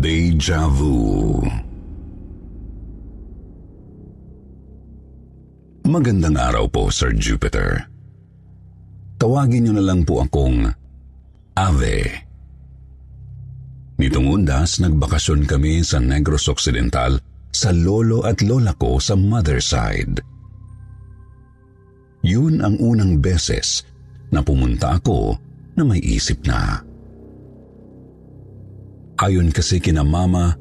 Deja Vu Magandang araw po, Sir Jupiter. Tawagin niyo na lang po akong Ave. Nitong undas, nagbakasyon kami sa Negros Occidental sa lolo at lola ko sa mother side. Yun ang unang beses na pumunta ako na may isip na. Ayon kasi kina mama,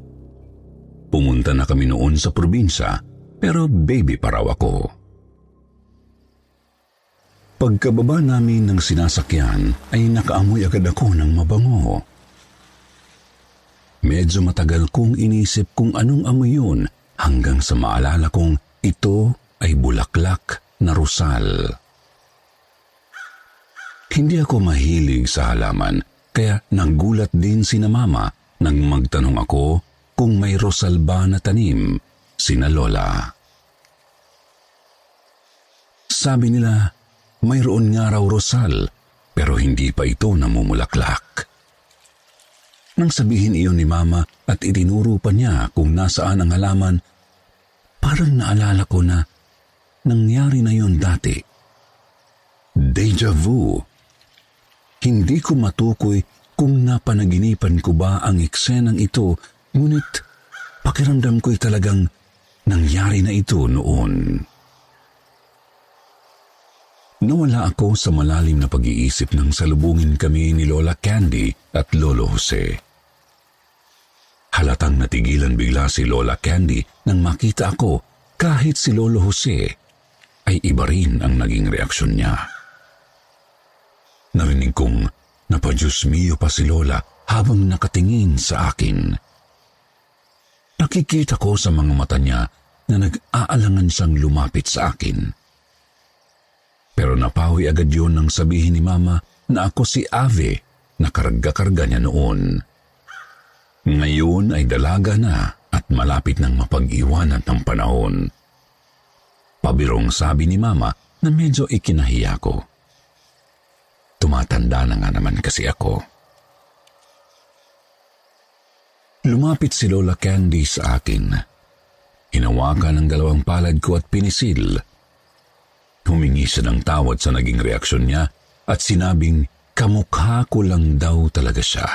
pumunta na kami noon sa probinsya pero baby pa raw ako. Pagkababa namin ng sinasakyan ay nakaamoy agad ako ng mabango. Medyo matagal kong inisip kung anong amoy yun hanggang sa maalala kong ito ay bulaklak na rusal. Hindi ako mahilig sa halaman kaya nagulat din si na mama nang magtanong ako kung may rosal ba na tanim sina lola. Sabi nila, mayroon nga raw rosal pero hindi pa ito namumulaklak. Nang sabihin iyon ni Mama at itinuro pa niya kung nasaan ang halaman, parang naalala ko na nangyari na yun dati. Deja vu. Hindi ko matukoy kung napanaginipan ko ba ang eksenang ito, ngunit pakiramdam ko'y talagang nangyari na ito noon. Nawala ako sa malalim na pag-iisip nang salubungin kami ni Lola Candy at Lolo Jose. Halatang natigilan bigla si Lola Candy nang makita ako kahit si Lolo Jose ay iba rin ang naging reaksyon niya. Narinig kong napadyos mio pa si Lola habang nakatingin sa akin. Nakikita ko sa mga mata niya na nag-aalangan siyang lumapit sa akin. Pero napawi agad yun nang sabihin ni Mama na ako si Ave na karga-karga niya noon. Ngayon ay dalaga na at malapit nang mapag-iwanan ng panahon. Pabirong sabi ni Mama na medyo ikinahiya ko. Tumatanda na nga naman kasi ako. Lumapit si Lola Candy sa akin. Hinawakan ang dalawang palad ko at pinisil Humingi siya ng tawad sa naging reaksyon niya at sinabing kamukha ko lang daw talaga siya.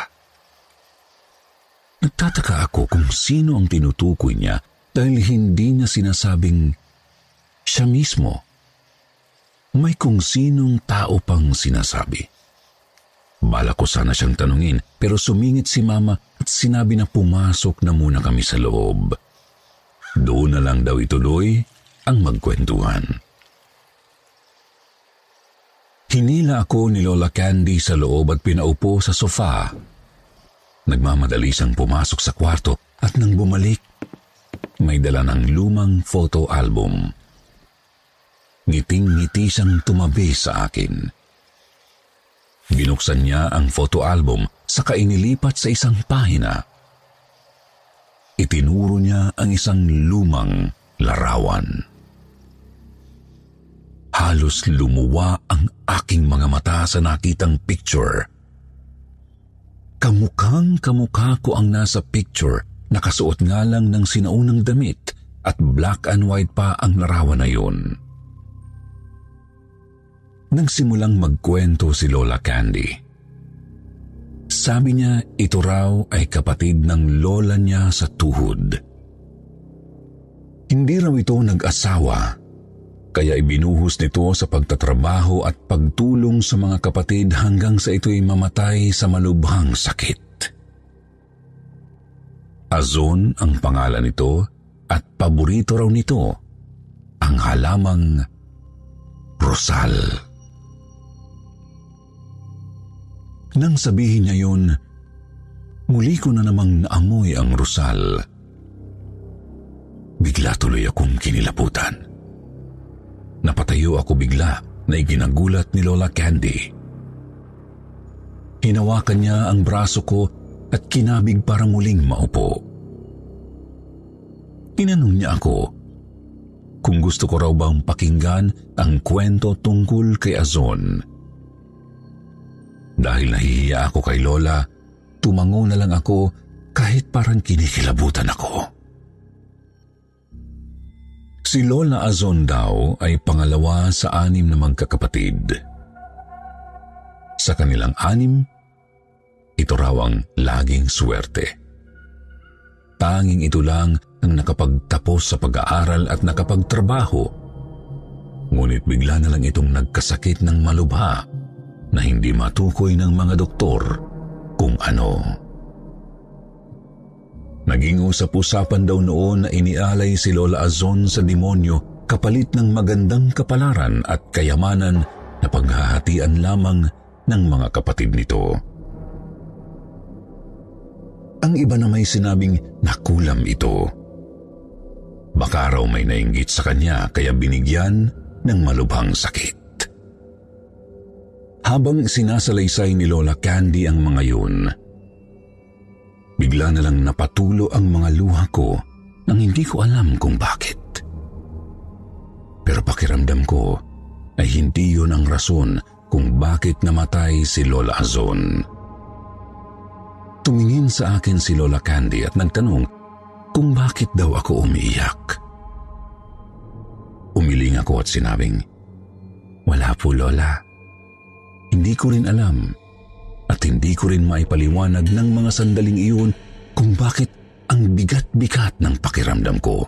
Nagtataka ako kung sino ang tinutukoy niya dahil hindi niya sinasabing siya mismo. May kung sinong tao pang sinasabi. Bala ko sana siyang tanungin pero sumingit si mama at sinabi na pumasok na muna kami sa loob. Doon na lang daw ituloy ang magkwentuhan. Hinila ako ni Lola Candy sa loob at pinaupo sa sofa. Nagmamadali siyang pumasok sa kwarto at nang bumalik, may dala ng lumang photo album. Ngiting-ngiti siyang tumabi sa akin. Binuksan niya ang photo album saka inilipat sa isang pahina. Itinuro niya ang isang lumang larawan. Halos lumuwa ang aking mga mata sa nakitang picture. Kamukhang kamukha ko ang nasa picture, nakasuot nga lang ng sinaunang damit at black and white pa ang larawan na yun. Nagsimulang magkwento si Lola Candy. Sabi niya ito raw ay kapatid ng lola niya sa tuhod. Hindi raw ito nag-asawa kaya ibinuhos nito sa pagtatrabaho at pagtulong sa mga kapatid hanggang sa ito'y mamatay sa malubhang sakit. Azon ang pangalan nito at paborito raw nito ang halamang Rosal. Nang sabihin niya yun, muli ko na namang naamoy ang rosal. Bigla tuloy akong kinilaputan. Napatayo ako bigla na iginagulat ni Lola Candy. Hinawakan niya ang braso ko at kinabig para muling maupo. Tinanong niya ako kung gusto ko raw bang pakinggan ang kwento tungkol kay Azon. Dahil nahihiya ako kay Lola, tumango na lang ako kahit parang kinikilabutan ako. Si Lola Azon daw ay pangalawa sa anim na magkakapatid. Sa kanilang anim, ito raw ang laging swerte. Tanging ito lang ang nakapagtapos sa pag-aaral at nakapagtrabaho. Ngunit bigla na lang itong nagkasakit ng malubha na hindi matukoy ng mga doktor kung ano. Naging usap-usapan daw noon na inialay si Lola Azon sa demonyo kapalit ng magandang kapalaran at kayamanan na paghahatian lamang ng mga kapatid nito. Ang iba na may sinabing nakulam ito. Baka raw may nainggit sa kanya kaya binigyan ng malubhang sakit. Habang sinasalaysay ni Lola Candy ang mga yun, bigla na lang napatulo ang mga luha ko nang hindi ko alam kung bakit. Pero pakiramdam ko ay hindi yun ang rason kung bakit namatay si Lola Azon. Tumingin sa akin si Lola Candy at nagtanong kung bakit daw ako umiiyak. Umiling ako at sinabing, Wala po Lola. Hindi ko rin alam at hindi ko rin maipaliwanag ng mga sandaling iyon kung bakit ang bigat-bigat ng pakiramdam ko.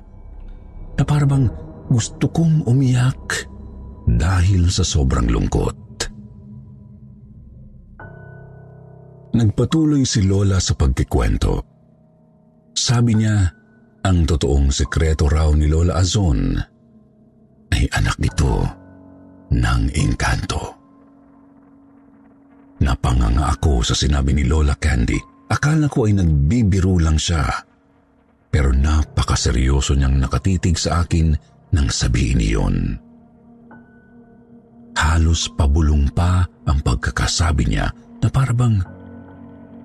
Na parang gusto kong umiyak dahil sa sobrang lungkot. Nagpatuloy si Lola sa pagkikwento. Sabi niya, ang totoong sekreto raw ni Lola Azon ay anak ito ng engkanto. Napanganga ako sa sinabi ni Lola Candy. Akala ko ay nagbibiro lang siya. Pero napakaseryoso niyang nakatitig sa akin nang sabihin niyon. Halos pabulong pa ang pagkakasabi niya na parabang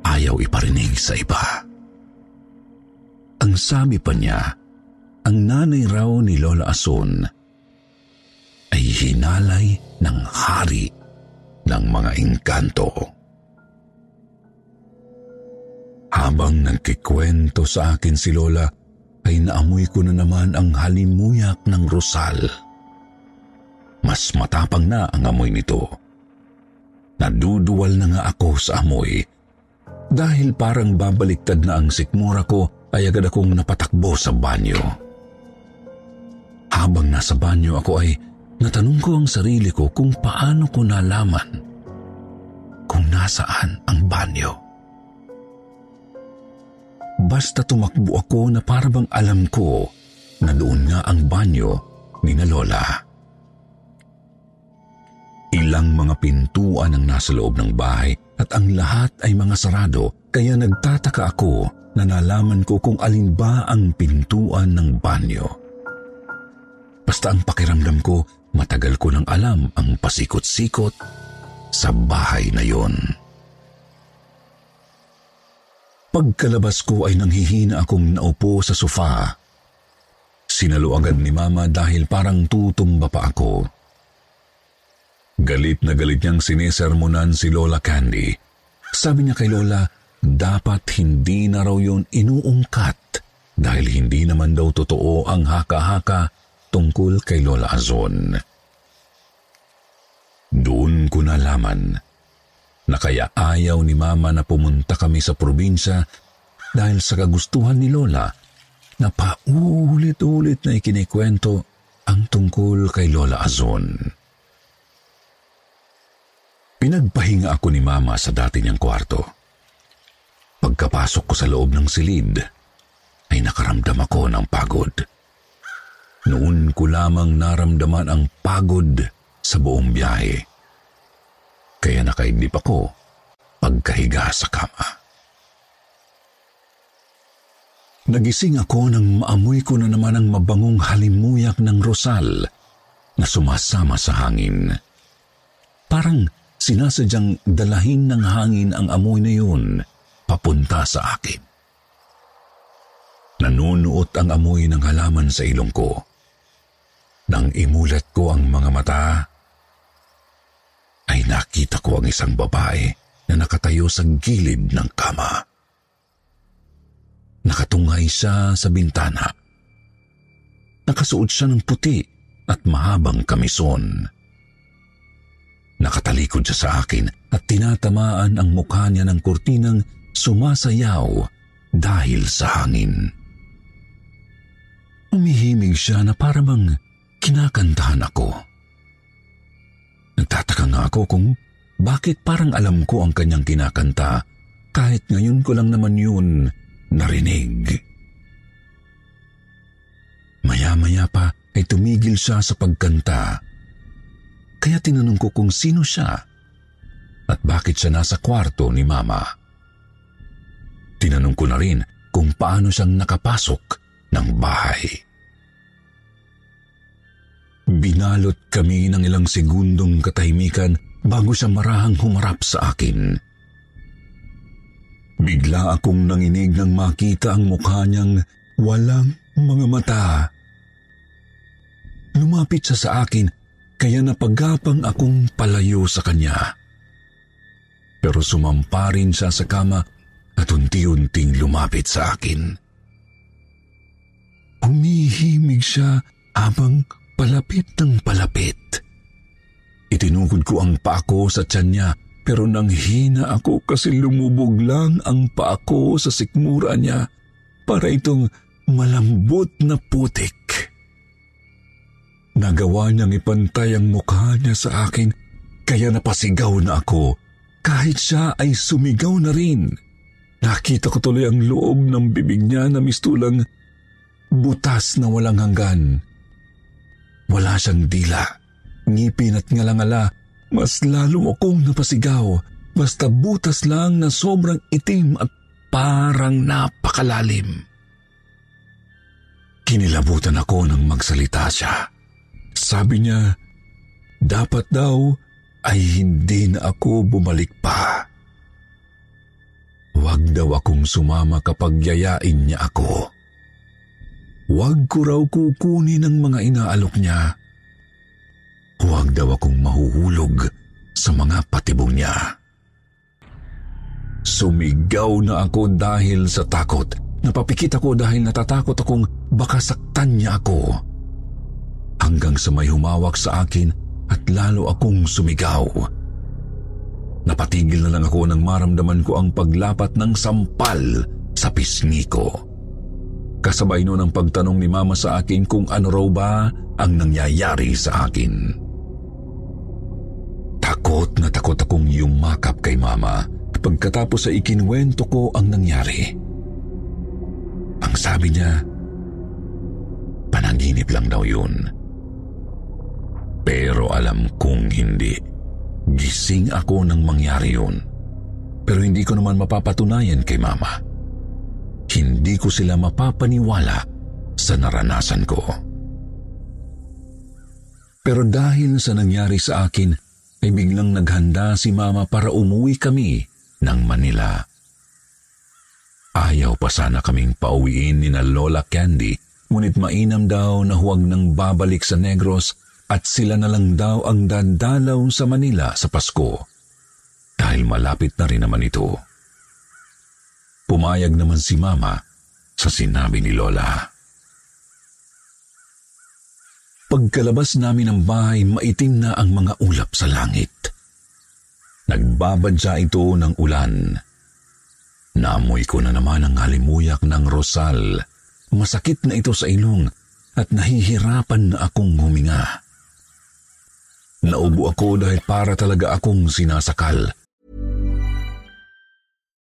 ayaw iparinig sa iba. Ang sabi pa niya, ang nanay raw ni Lola Asun ay hinalay ng hari ng mga engkanto. Habang nagkikwento sa akin si Lola, ay naamoy ko na naman ang halimuyak ng rosal. Mas matapang na ang amoy nito. Naduduwal na nga ako sa amoy dahil parang babaliktad na ang sikmura ko ay agad akong napatakbo sa banyo. Habang nasa banyo ako ay natanong ko ang sarili ko kung paano ko nalaman kung nasaan ang banyo. Basta tumakbo ako na parabang alam ko na doon nga ang banyo ni na Lola. Ilang mga pintuan ang nasa loob ng bahay at ang lahat ay mga sarado kaya nagtataka ako na nalaman ko kung alin ba ang pintuan ng banyo. Basta ang pakiramdam ko, matagal ko nang alam ang pasikot-sikot sa bahay na yon. Pagkalabas ko ay nanghihina akong naupo sa sofa. Sinalo agad ni Mama dahil parang tutumba pa ako. Galit na galit niyang sinisermonan si Lola Candy. Sabi niya kay Lola, dapat hindi na raw yun inuungkat dahil hindi naman daw totoo ang haka-haka tungkol kay Lola Azon. Doon ko nalaman na kaya ayaw ni Mama na pumunta kami sa probinsya dahil sa kagustuhan ni Lola na paulit-ulit na ikinikwento ang tungkol kay Lola Azon. Pinagpahinga ako ni Mama sa dati niyang kwarto. Pagkapasok ko sa loob ng silid, ay nakaramdam ako ng pagod. Noon ko lamang naramdaman ang pagod sa buong biyahe. Kaya nakaidlip ako pagkahiga sa kama. Nagising ako nang maamoy ko na naman ang mabangong halimuyak ng rosal na sumasama sa hangin. Parang sinasadyang dalahin ng hangin ang amoy na yun papunta sa akin. Nanunuot ang amoy ng halaman sa ilong ko. Nang imulat ko ang mga mata, ay nakita ko ang isang babae na nakatayo sa gilid ng kama. Nakatungay siya sa bintana. Nakasuot siya ng puti at mahabang kamison. Nakatalikod siya sa akin at tinatamaan ang mukha niya ng kurtinang sumasayaw dahil sa hangin. Umihimig siya na parang kinakantahan ako. Nagtataka nga ako kung bakit parang alam ko ang kanyang kinakanta kahit ngayon ko lang naman yun narinig. Maya-maya pa ay tumigil siya sa pagkanta. Kaya tinanong ko kung sino siya at bakit siya nasa kwarto ni Mama. Tinanong ko na rin kung paano siyang nakapasok ng bahay. Binalot kami ng ilang segundong katahimikan bago siya marahang humarap sa akin. Bigla akong nanginig nang makita ang mukha niyang walang mga mata. Lumapit siya sa akin kaya napagapang akong palayo sa kanya. Pero sumampa rin siya sa kama at unti-unting lumapit sa akin. Humihimig siya habang palapit ng palapit. Itinukod ko ang paa sa tiyan niya pero nang hina ako kasi lumubog lang ang paa ko sa sikmura niya para itong malambot na putik. Nagawa niyang ipantay ang mukha niya sa akin kaya napasigaw na ako kahit siya ay sumigaw na rin. Nakita ko tuloy ang loob ng bibig niya na mistulang butas na walang hanggan. Wala siyang dila, ngipin at ngalangala. Mas lalo akong napasigaw. Basta butas lang na sobrang itim at parang napakalalim. Kinilabutan ako nang magsalita siya. Sabi niya, dapat daw ay hindi na ako bumalik pa. Huwag daw akong sumama kapag yayain niya ako. Huwag ko raw kukunin ang mga inaalok niya. Huwag daw akong mahuhulog sa mga patibong niya. Sumigaw na ako dahil sa takot. Napapikit ako dahil natatakot akong baka saktan niya ako. Hanggang sa may humawak sa akin at lalo akong sumigaw. Napatigil na lang ako nang maramdaman ko ang paglapat ng sampal sa pisngi ko. Kasabay noon ang pagtanong ni Mama sa akin kung ano raw ba ang nangyayari sa akin. Takot na takot akong yumakap kay Mama pagkatapos ay ikinwento ko ang nangyari. Ang sabi niya, panaginip lang daw yun. Pero alam kong hindi. Gising ako nang mangyari yun. Pero hindi ko naman mapapatunayan kay Mama. Hindi ko sila mapapaniwala sa naranasan ko. Pero dahil sa nangyari sa akin, ay biglang naghanda si Mama para umuwi kami ng Manila. Ayaw pa sana kaming pauwiin ni na Lola Candy, ngunit mainam daw na huwag nang babalik sa Negros at sila na lang daw ang dadalaw sa Manila sa Pasko. Dahil malapit na rin naman ito. Pumayag naman si Mama sa sinabi ni Lola. Pagkalabas namin ng bahay, maitim na ang mga ulap sa langit. Nagbabadya ito ng ulan. Naamoy ko na naman ang halimuyak ng rosal. Masakit na ito sa ilong at nahihirapan na akong huminga. Naubo ako dahil para talaga akong sinasakal.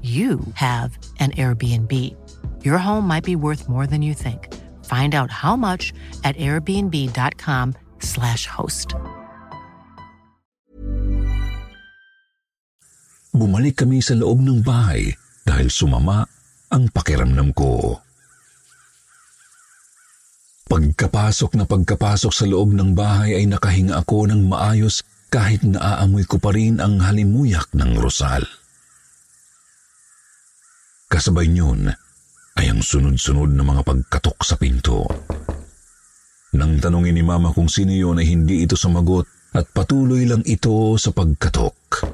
you have an Airbnb. Your home might be worth more than you think. Find out how much at airbnb.com/slash host. Bumalik kami sa loob ng bahay dahil sumama ang pakiramdam ko. Pagkapasok na pagkapasok sa loob ng bahay ay nakahinga ako ng maayos kahit naaamoy ko pa rin ang halimuyak ng rosal. Kasabay niyon ay ang sunod-sunod na mga pagkatok sa pinto. Nang tanungin ni Mama kung sino yun ay hindi ito sumagot at patuloy lang ito sa pagkatok.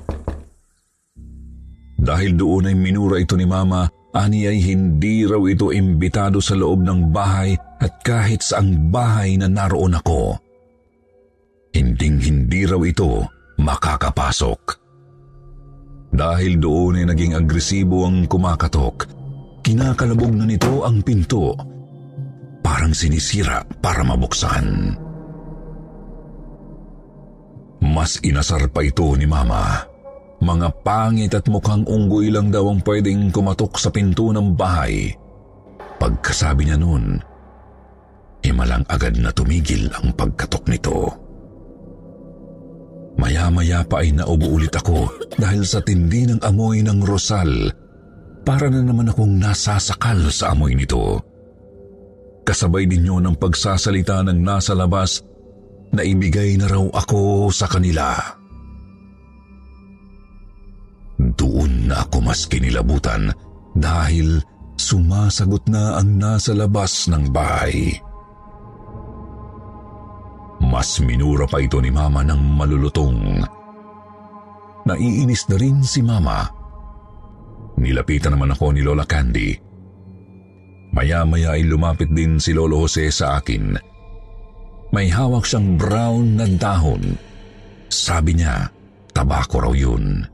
Dahil doon ay minura ito ni Mama, ani ay hindi raw ito imbitado sa loob ng bahay at kahit sa ang bahay na naroon ako. Hinding hindi raw ito makakapasok. Dahil doon ay naging agresibo ang kumakatok, kinakalabog na nito ang pinto. Parang sinisira para mabuksan. Mas inasar pa ito ni Mama. Mga pangit at mukhang unggoy lang daw ang pwedeng kumatok sa pinto ng bahay. Pagkasabi niya noon, imalang agad na tumigil ang pagkatok nito. Maya-maya pa ay naubo ulit ako dahil sa tindi ng amoy ng rosal. Para na naman akong nasasakal sa amoy nito. Kasabay din yun ang pagsasalita ng nasa labas na ibigay na raw ako sa kanila. Doon na ako mas kinilabutan dahil sumasagot na ang nasa labas ng bahay. Mas minura pa ito ni Mama ng malulutong. Naiinis na rin si Mama. Nilapitan naman ako ni Lola Candy. Maya-maya ay lumapit din si Lolo Jose sa akin. May hawak siyang brown na dahon. Sabi niya, tabako raw yun.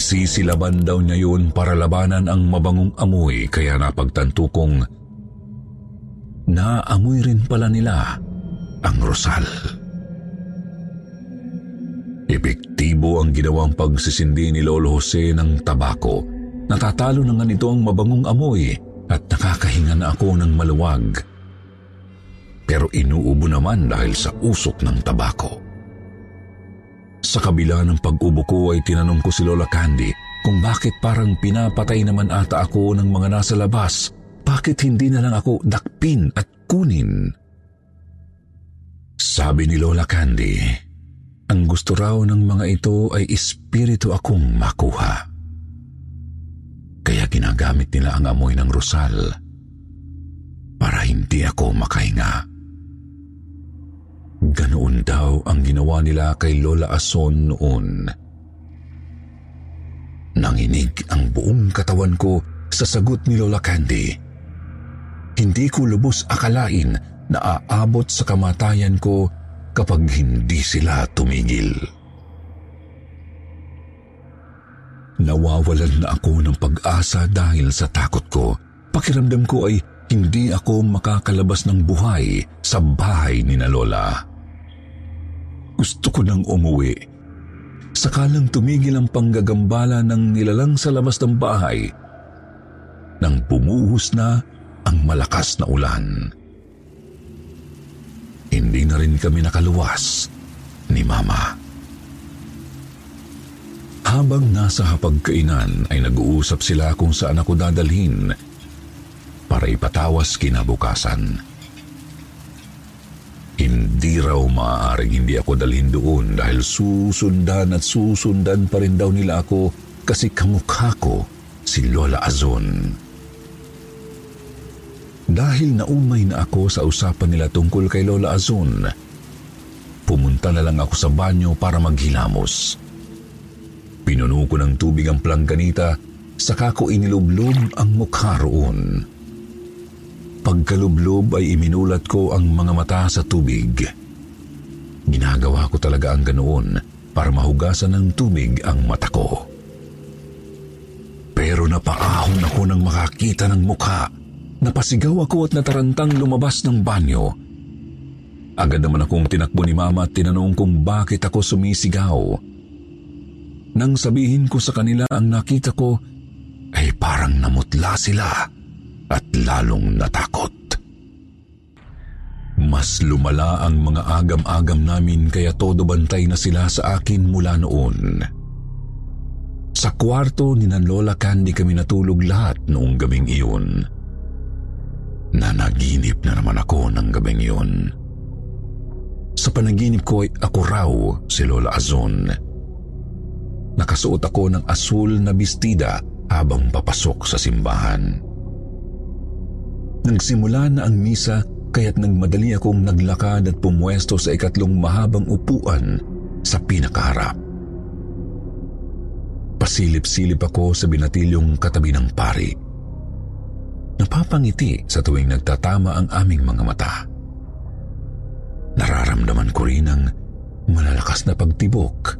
Sisilaban daw niya yun para labanan ang mabangong amoy kaya napagtanto kong naamoy rin pala nila ang rosal. Epektibo ang ginawang pagsisindi ni Lolo Jose ng tabako. Natatalo na nga nito ang mabangong amoy at nakakahinga na ako ng maluwag. Pero inuubo naman dahil sa usok ng tabako. Sa kabila ng pag-ubo ko ay tinanong ko si Lola Candy kung bakit parang pinapatay naman ata ako ng mga nasa labas. Bakit hindi na lang ako dakpin at kunin? Sabi ni Lola Candy, ang gusto raw ng mga ito ay espiritu akong makuha. Kaya ginagamit nila ang amoy ng rosal para hindi ako makahinga. Ganoon daw ang ginawa nila kay Lola Ason noon. Nanginig ang buong katawan ko sa sagot ni Lola Candy. Hindi ko lubos akalain na aabot sa kamatayan ko kapag hindi sila tumigil. Nawawalan na ako ng pag-asa dahil sa takot ko. Pakiramdam ko ay hindi ako makakalabas ng buhay sa bahay ni na Lola. Gusto ko nang umuwi. Sakalang tumigil ang panggagambala ng nilalang sa labas ng bahay nang bumuhos na ang malakas na ulan hindi na rin kami nakaluwas ni Mama. Habang nasa hapagkainan ay nag-uusap sila kung saan ako dadalhin para ipatawas kinabukasan. Hindi raw maaaring hindi ako dalhin doon dahil susundan at susundan pa rin daw nila ako kasi kamukha ko si Lola Azon. Dahil naumay na ako sa usapan nila tungkol kay Lola Azun, pumunta na lang ako sa banyo para maghilamos. Pinuno ko ng tubig ang plangganita, saka ko inilublob ang mukha roon. Pagkalublob ay iminulat ko ang mga mata sa tubig. Ginagawa ko talaga ang ganoon para mahugasan ng tubig ang mata ko. Pero napaahon ako nang makakita ng mukha. Napasigaw ako at natarantang lumabas ng banyo. Agad naman akong tinakbo ni Mama at tinanong kung bakit ako sumisigaw. Nang sabihin ko sa kanila ang nakita ko, ay parang namutla sila at lalong natakot. Mas lumala ang mga agam-agam namin kaya todo bantay na sila sa akin mula noon. Sa kwarto ni Lola Candy kami natulog lahat noong gabing iyon. Nanaginip na naman ako ng gabing iyon. Sa panaginip ko ay ako raw si Lola Azon. Nakasuot ako ng asul na bestida habang papasok sa simbahan. Nagsimula na ang misa kaya't nagmadali akong naglakad at pumwesto sa ikatlong mahabang upuan sa pinakaharap. Pasilip-silip ako sa binatilyong katabi ng pari. Napapangiti sa tuwing nagtatama ang aming mga mata. Nararamdaman ko rin ang malalakas na pagtibok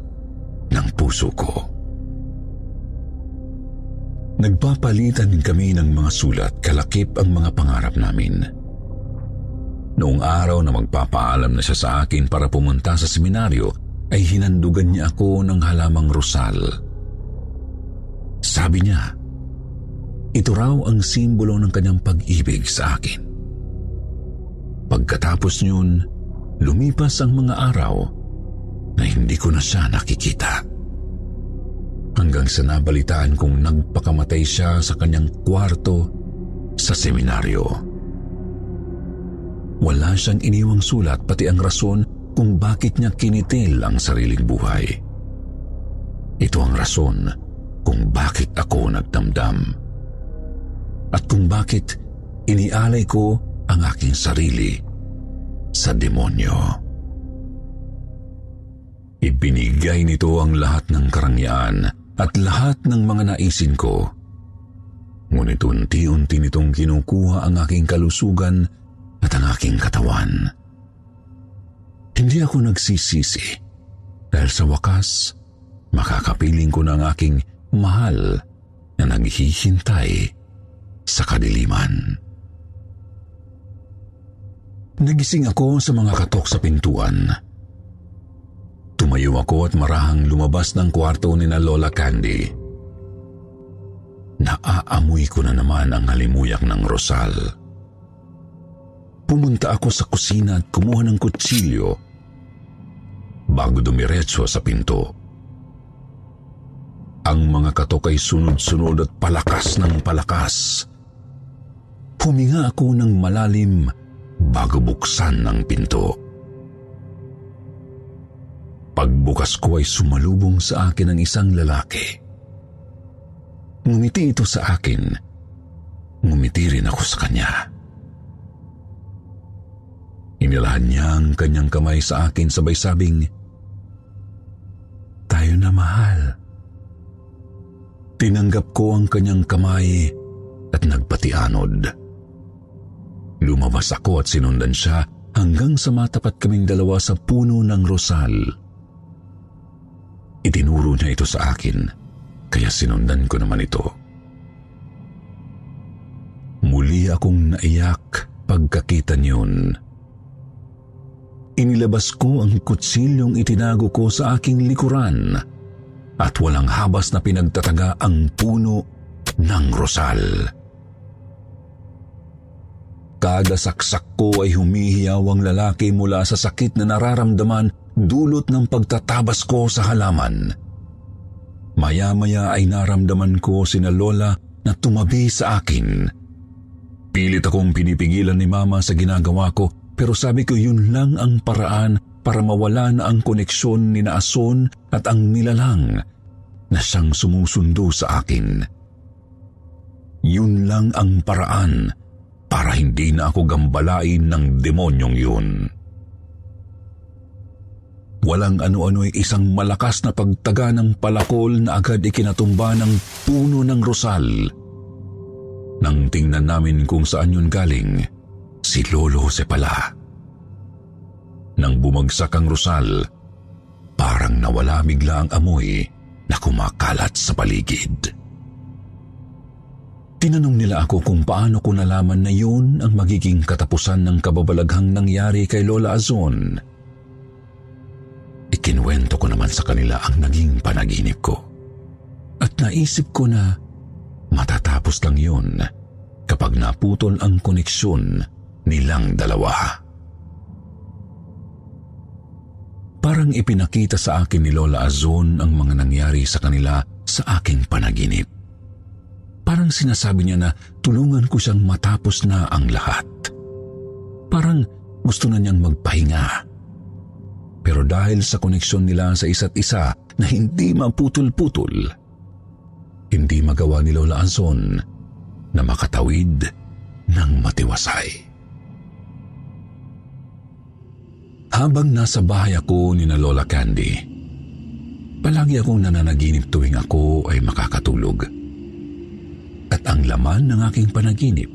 ng puso ko. Nagpapalitan kami ng mga sulat kalakip ang mga pangarap namin. Noong araw na magpapaalam na siya sa akin para pumunta sa seminaryo, ay hinandugan niya ako ng halamang rosal. Sabi niya, ito raw ang simbolo ng kanyang pag-ibig sa akin. Pagkatapos niyon, lumipas ang mga araw na hindi ko na siya nakikita hanggang sa nabalitaan kong nagpakamatay siya sa kanyang kwarto sa seminaryo. Wala siyang iniwang sulat pati ang rason kung bakit niya kinitil ang sariling buhay. Ito ang rason kung bakit ako nagdamdam. At kung bakit inialay ko ang aking sarili sa demonyo. Ibinigay nito ang lahat ng karangyaan at lahat ng mga naisin ko. Ngunit unti-unti nitong kinukuha ang aking kalusugan at ang aking katawan. Hindi ako nagsisisi dahil sa wakas, makakapiling ko na ang aking mahal na naghihintay sa kadiliman. Nagising ako sa mga katok sa pintuan. Tumayo ako at marahang lumabas ng kwarto ni na Lola Candy. Naaamoy ko na naman ang halimuyak ng rosal. Pumunta ako sa kusina at kumuha ng kutsilyo bago dumiretso sa pinto. Ang mga katok ay sunod-sunod at palakas ng palakas. Huminga ako ng malalim bago buksan ng pinto. Pagbukas ko ay sumalubong sa akin ang isang lalaki. Ngumiti ito sa akin. Ngumiti rin ako sa kanya. Inilahan niya ang kanyang kamay sa akin sabay sabing, Tayo na mahal. Tinanggap ko ang kanyang kamay at nagpatianod. Lumabas ako at sinundan siya hanggang sa matapat kaming dalawa sa puno ng rosal. Itinuro niya ito sa akin, kaya sinundan ko naman ito. Muli akong naiyak pagkakita niyon. Inilabas ko ang kutsilyong itinago ko sa aking likuran at walang habas na pinagtataga ang puno ng rosal. Kada saksak ko ay humihiyaw ang lalaki mula sa sakit na nararamdaman dulot ng pagtatabas ko sa halaman. Maya-maya ay naramdaman ko sina Lola na tumabi sa akin. Pilit akong pinipigilan ni Mama sa ginagawa ko pero sabi ko yun lang ang paraan para mawala na ang koneksyon ni Naason at ang nilalang na siyang sumusundo sa akin. Yun lang ang paraan para hindi na ako gambalain ng demonyong yun. walang ano-ano ay isang malakas na pagtaga ng palakol na agad ikinatumba ng puno ng rosal. Nang tingnan namin kung saan yun galing, si Lolo Jose pala. Nang bumagsak ang rosal, parang nawala bigla ang amoy na kumakalat sa paligid. Tinanong nila ako kung paano ko nalaman na yun ang magiging katapusan ng kababalaghang nangyari kay Lola Azon. Ikinwento ko naman sa kanila ang naging panaginip ko. At naisip ko na matatapos lang yun kapag naputol ang koneksyon nilang dalawa. Parang ipinakita sa akin ni Lola Azon ang mga nangyari sa kanila sa aking panaginip. Sinasabi niya na tulungan ko siyang matapos na ang lahat. Parang gusto na niyang magpahinga pero dahil sa koneksyon nila sa isa't isa na hindi maputol-putol, hindi magawa ni Lola Anson na makatawid ng matiwasay. Habang nasa bahay ako ni na Lola Candy, palagi akong nananaginip tuwing ako ay makakatulog. At ang laman ng aking panaginip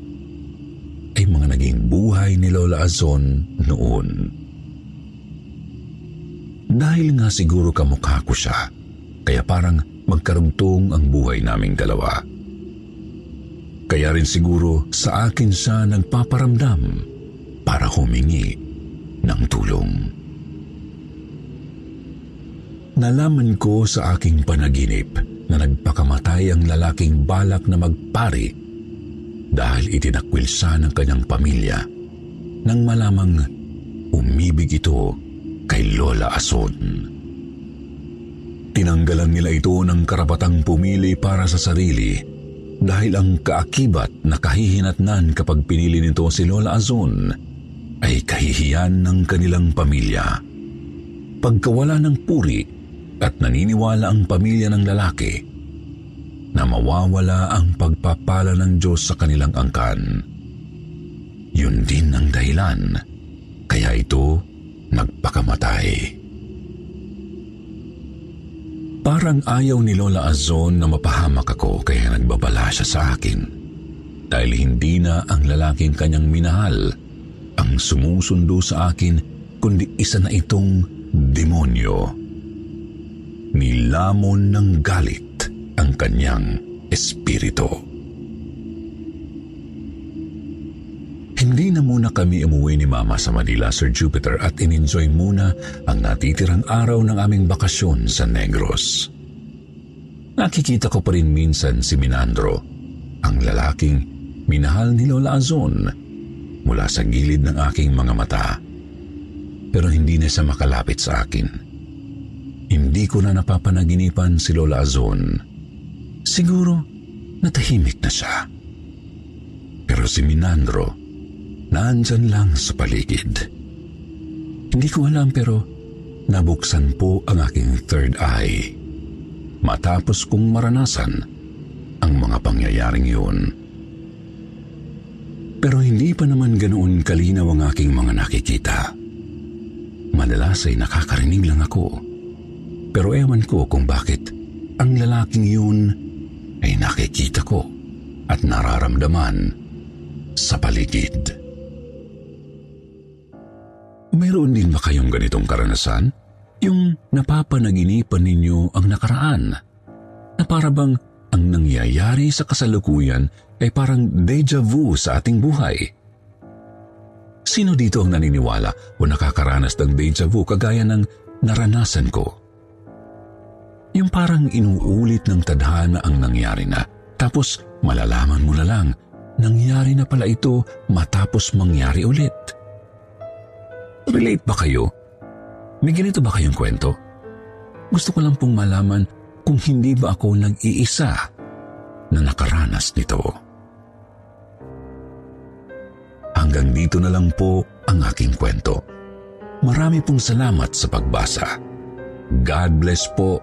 ay mga naging buhay ni Lola Azon noon. Dahil nga siguro kamukha ko siya, kaya parang magkarugtong ang buhay naming dalawa. Kaya rin siguro sa akin siya nagpaparamdam para humingi ng tulong. Nalaman ko sa aking panaginip na nagpakamatay ang lalaking balak na magpari dahil itinakwil siya ng kanyang pamilya nang malamang umibig ito kay Lola Ason. Tinanggalan nila ito ng karapatang pumili para sa sarili dahil ang kaakibat na kahihinatnan kapag pinili nito si Lola Azon ay kahihiyan ng kanilang pamilya. Pagkawala ng puri at naniniwala ang pamilya ng lalaki na mawawala ang pagpapala ng Diyos sa kanilang angkan. Yun din ang dahilan kaya ito nagpakamatay. Parang ayaw ni Lola Azon na mapahamak ako kaya nagbabala siya sa akin. Dahil hindi na ang lalaking kanyang minahal ang sumusundo sa akin kundi isa na itong demonyo. Nilamon ng galit ang kanyang espiritu. Hindi na muna kami umuwi ni Mama sa Manila, Sir Jupiter, at in-enjoy muna ang natitirang araw ng aming bakasyon sa Negros. Nakikita ko pa rin minsan si Minandro, ang lalaking minahal ni Lola Azon mula sa gilid ng aking mga mata. Pero hindi na siya makalapit sa akin. Hindi ko na napapanaginipan si Lola Azon. Siguro natahimik na siya. Pero si Minandro, nandyan lang sa paligid. Hindi ko alam pero nabuksan po ang aking third eye matapos kong maranasan ang mga pangyayaring yun. Pero hindi pa naman ganoon kalinaw ang aking mga nakikita. Madalas ay nakakarinig lang ako. Pero ewan ko kung bakit ang lalaking yun ay nakikita ko at nararamdaman sa paligid. Mayroon din ba kayong ganitong karanasan? Yung napapanaginipan ninyo ang nakaraan? Na para bang ang nangyayari sa kasalukuyan ay parang deja vu sa ating buhay? Sino dito ang naniniwala o nakakaranas ng deja vu kagaya ng naranasan ko? Yung parang inuulit ng tadhana ang nangyari na tapos malalaman mo na lang nangyari na pala ito matapos mangyari ulit. Relate ba kayo? May ganito ba kayong kwento? Gusto ko lang pong malaman kung hindi ba ako nag-iisa na nakaranas nito. Hanggang dito na lang po ang aking kwento. Marami pong salamat sa pagbasa. God bless po